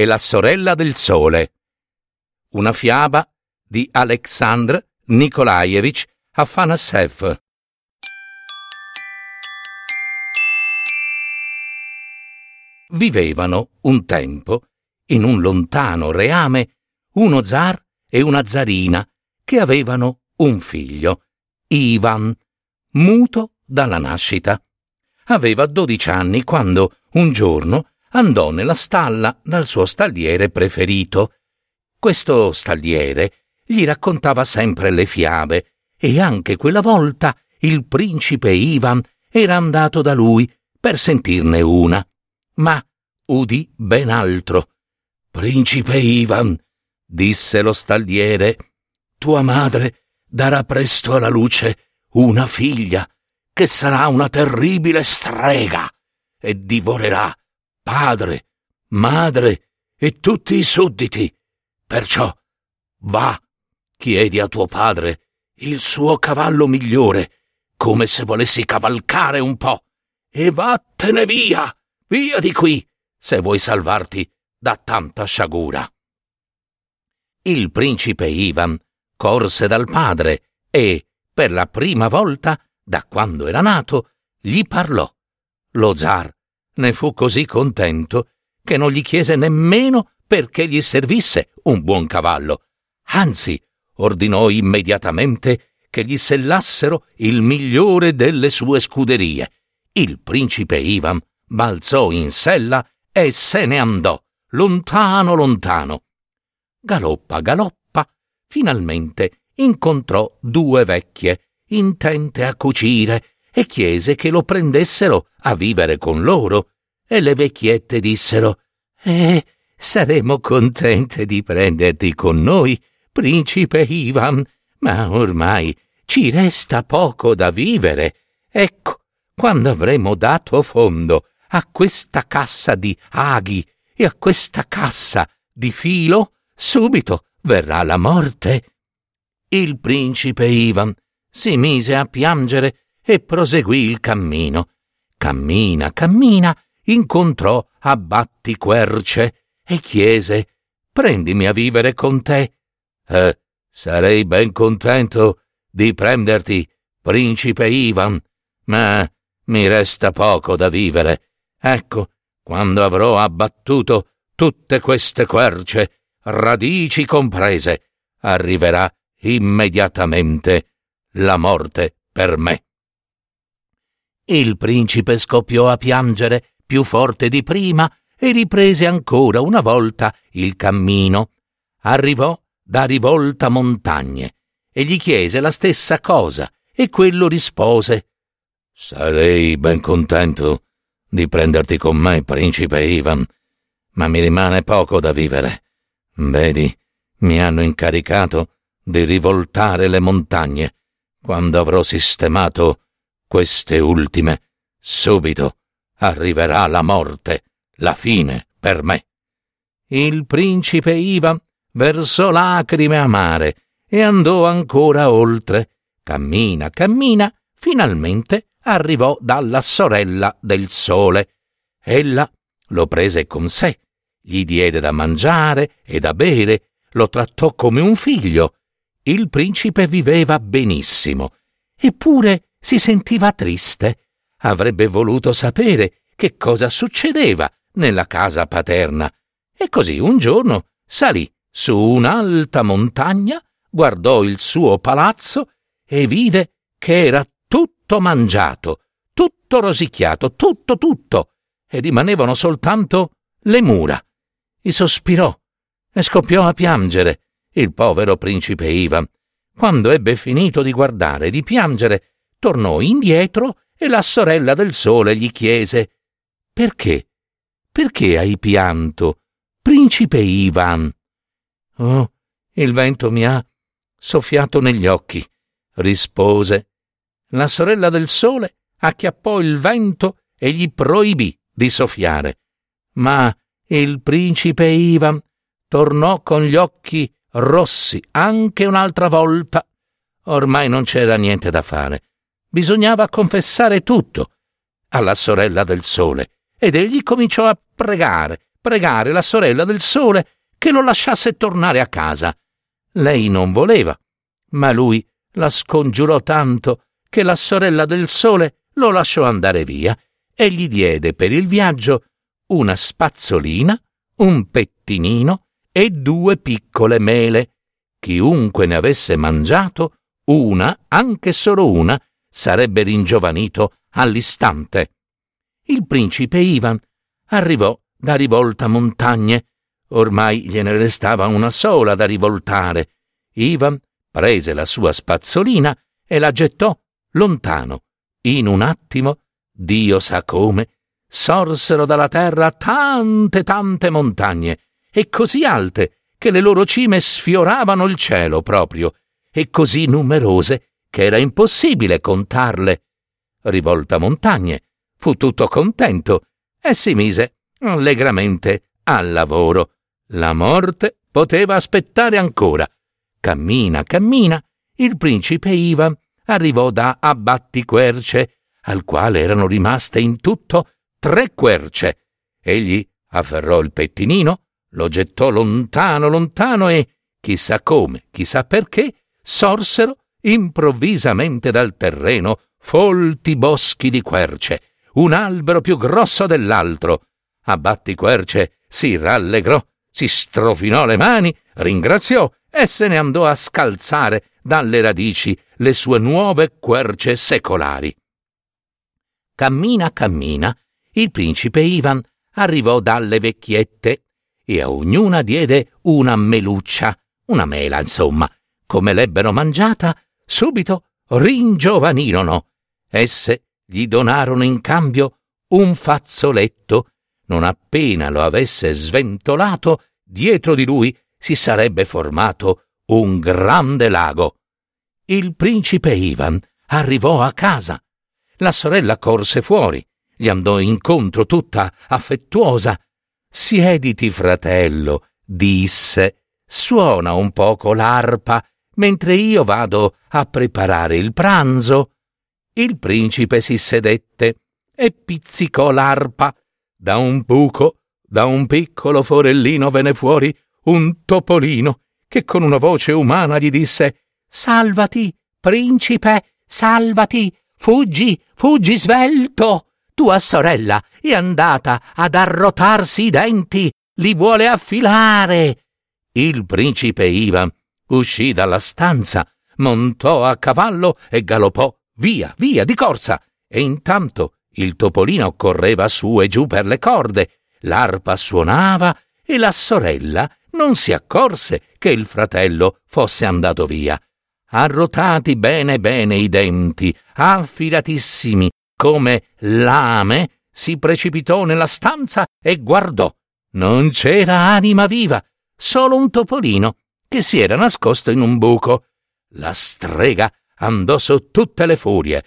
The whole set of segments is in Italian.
e la sorella del sole. Una fiaba di Alexandr Nikolaevich Afanassev. Vivevano un tempo, in un lontano reame, uno zar e una zarina che avevano un figlio, Ivan, muto dalla nascita. Aveva dodici anni quando, un giorno, andò nella stalla dal suo stalliere preferito. Questo stalliere gli raccontava sempre le fiabe e anche quella volta il principe Ivan era andato da lui per sentirne una. Ma udì ben altro. Principe Ivan, disse lo stalliere, tua madre darà presto alla luce una figlia che sarà una terribile strega e divorerà padre, madre e tutti i sudditi. Perciò va, chiedi a tuo padre il suo cavallo migliore, come se volessi cavalcare un po', e vattene via, via di qui, se vuoi salvarti da tanta sciagura. Il principe Ivan corse dal padre e, per la prima volta, da quando era nato, gli parlò. Lo zar ne fu così contento che non gli chiese nemmeno perché gli servisse un buon cavallo. Anzi, ordinò immediatamente che gli sellassero il migliore delle sue scuderie. Il principe Ivan balzò in sella e se ne andò, lontano lontano. Galoppa, galoppa, finalmente incontrò due vecchie, intente a cucire, e chiese che lo prendessero a vivere con loro. E le vecchiette dissero Eh, saremo contente di prenderti con noi, principe Ivan, ma ormai ci resta poco da vivere. Ecco, quando avremo dato fondo a questa cassa di aghi e a questa cassa di filo, subito verrà la morte. Il principe Ivan si mise a piangere e proseguì il cammino. Cammina, cammina, incontrò Abbatti Querce e chiese Prendimi a vivere con te. Eh, sarei ben contento di prenderti, principe Ivan, ma mi resta poco da vivere. Ecco, quando avrò abbattuto tutte queste querce, radici comprese, arriverà immediatamente la morte per me. Il principe scoppiò a piangere più forte di prima e riprese ancora una volta il cammino. Arrivò da rivolta montagne e gli chiese la stessa cosa e quello rispose Sarei ben contento di prenderti con me, principe Ivan, ma mi rimane poco da vivere. Vedi, mi hanno incaricato di rivoltare le montagne quando avrò sistemato queste ultime, subito arriverà la morte, la fine per me. Il principe Ivan versò lacrime amare e andò ancora oltre. Cammina, cammina, finalmente arrivò dalla sorella del sole. Ella lo prese con sé, gli diede da mangiare e da bere, lo trattò come un figlio. Il principe viveva benissimo, eppure si sentiva triste. Avrebbe voluto sapere che cosa succedeva nella casa paterna. E così un giorno salì su un'alta montagna, guardò il suo palazzo e vide che era tutto mangiato, tutto rosicchiato, tutto, tutto, e rimanevano soltanto le mura. E sospirò e scoppiò a piangere il povero principe Ivan. Quando ebbe finito di guardare e di piangere, tornò indietro e la sorella del sole gli chiese Perché? Perché hai pianto, principe Ivan? Oh, il vento mi ha soffiato negli occhi, rispose. La sorella del sole acchiappò il vento e gli proibì di soffiare. Ma il principe Ivan tornò con gli occhi rossi anche un'altra volta. Ormai non c'era niente da fare. Bisognava confessare tutto alla sorella del sole ed egli cominciò a pregare, pregare la sorella del sole che lo lasciasse tornare a casa. Lei non voleva, ma lui la scongiurò tanto che la sorella del sole lo lasciò andare via e gli diede per il viaggio una spazzolina, un pettinino e due piccole mele. Chiunque ne avesse mangiato una, anche solo una, sarebbe ringiovanito all'istante. Il principe Ivan arrivò da rivolta montagne. Ormai gliene restava una sola da rivoltare. Ivan prese la sua spazzolina e la gettò lontano. In un attimo, Dio sa come, sorsero dalla terra tante tante montagne, e così alte che le loro cime sfioravano il cielo proprio, e così numerose che era impossibile contarle. Rivolta montagne, fu tutto contento e si mise allegramente al lavoro. La morte poteva aspettare ancora. Cammina, cammina, il principe Ivan arrivò da Abbatti Querce, al quale erano rimaste in tutto tre querce. Egli afferrò il pettinino, lo gettò lontano, lontano e, chissà come, chissà perché, sorsero improvvisamente dal terreno folti boschi di querce, un albero più grosso dell'altro. Abbatti Querce si rallegrò, si strofinò le mani, ringraziò e se ne andò a scalzare dalle radici le sue nuove querce secolari. Cammina, cammina, il principe Ivan arrivò dalle vecchiette e a ognuna diede una meluccia, una mela, insomma. Come l'ebbero mangiata, subito ringiovanirono. Esse gli donarono in cambio un fazzoletto. Non appena lo avesse sventolato, dietro di lui si sarebbe formato un grande lago. Il principe Ivan arrivò a casa. La sorella corse fuori, gli andò incontro tutta affettuosa. Siediti, fratello, disse, suona un poco l'arpa mentre io vado a preparare il pranzo. Il principe si sedette e pizzicò l'arpa. Da un buco, da un piccolo forellino venne fuori un topolino che con una voce umana gli disse Salvati, principe, salvati, fuggi, fuggi svelto. Tua sorella è andata ad arrotarsi i denti, li vuole affilare. Il principe Ivan uscì dalla stanza, montò a cavallo e galoppò via, via, di corsa. E intanto il topolino correva su e giù per le corde, l'arpa suonava e la sorella non si accorse che il fratello fosse andato via. Arrotati bene bene i denti, affilatissimi come lame, si precipitò nella stanza e guardò. Non c'era anima viva, solo un topolino che si era nascosto in un buco. La strega andò su tutte le furie,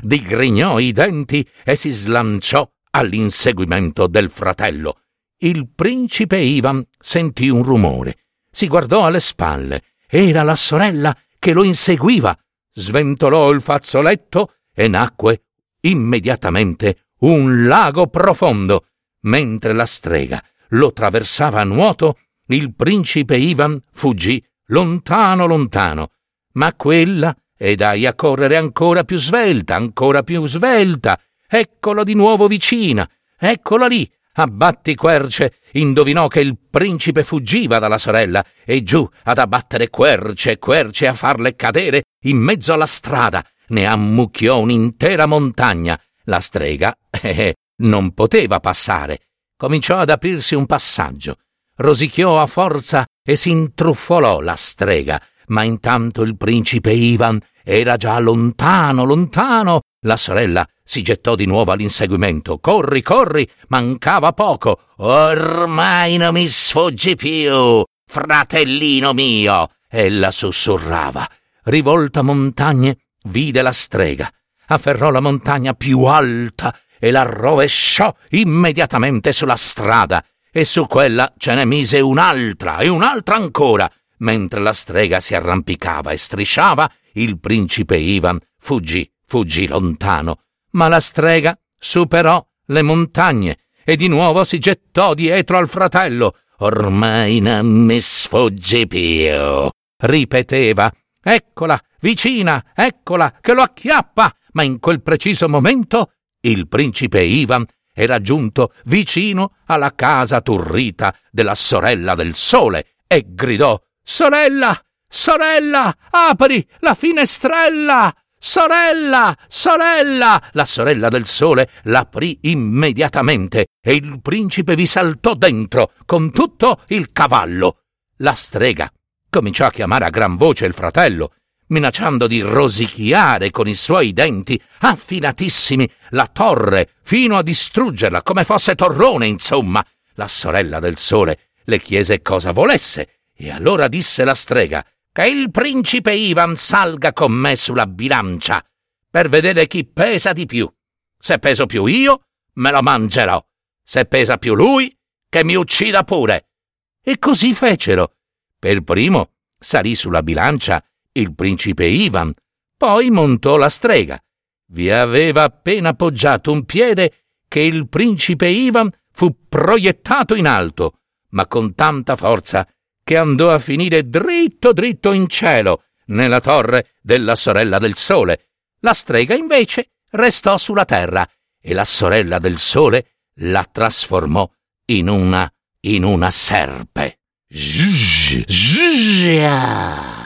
digrignò i denti e si slanciò all'inseguimento del fratello. Il principe Ivan sentì un rumore, si guardò alle spalle. Era la sorella che lo inseguiva. Sventolò il fazzoletto e nacque immediatamente un lago profondo. Mentre la strega lo traversava a nuoto, il principe Ivan fuggì lontano lontano, ma quella e dai a correre ancora più svelta, ancora più svelta. Eccolo di nuovo vicina, eccola lì. Abbatti querce, indovinò che il principe fuggiva dalla sorella e giù ad abbattere querce e querce a farle cadere in mezzo alla strada. Ne ammucchiò un'intera montagna. La strega, eh, non poteva passare. Cominciò ad aprirsi un passaggio. Rosicchiò a forza e si intruffolò la strega ma intanto il principe Ivan era già lontano, lontano. La sorella si gettò di nuovo all'inseguimento. Corri, corri, mancava poco. Ormai non mi sfuggi più. fratellino mio, ella sussurrava. Rivolta montagne, vide la strega, afferrò la montagna più alta e la rovesciò immediatamente sulla strada, e su quella ce ne mise un'altra e un'altra ancora. Mentre la strega si arrampicava e strisciava, il principe Ivan fuggì, fuggì lontano. Ma la strega superò le montagne e di nuovo si gettò dietro al fratello. Ormai non mi sfuggi più, ripeteva. Eccola, vicina, eccola, che lo acchiappa. Ma in quel preciso momento il principe Ivan era giunto vicino alla casa turrita della sorella del sole e gridò Sorella, sorella, apri la finestrella! Sorella, sorella! La sorella del sole l'aprì immediatamente e il principe vi saltò dentro con tutto il cavallo. La strega cominciò a chiamare a gran voce il fratello, minacciando di rosicchiare con i suoi denti affinatissimi la torre fino a distruggerla come fosse torrone, insomma. La sorella del sole le chiese cosa volesse e allora disse la strega che il principe Ivan salga con me sulla bilancia per vedere chi pesa di più. Se peso più io, me lo mangerò. Se pesa più lui, che mi uccida pure. E così fecero. Per primo salì sulla bilancia il principe Ivan, poi montò la strega. Vi aveva appena appoggiato un piede che il principe Ivan fu proiettato in alto, ma con tanta forza che andò a finire dritto dritto in cielo, nella torre della sorella del sole. La strega invece restò sulla terra e la sorella del sole la trasformò in una in una serpe. Zzzz, zzzz.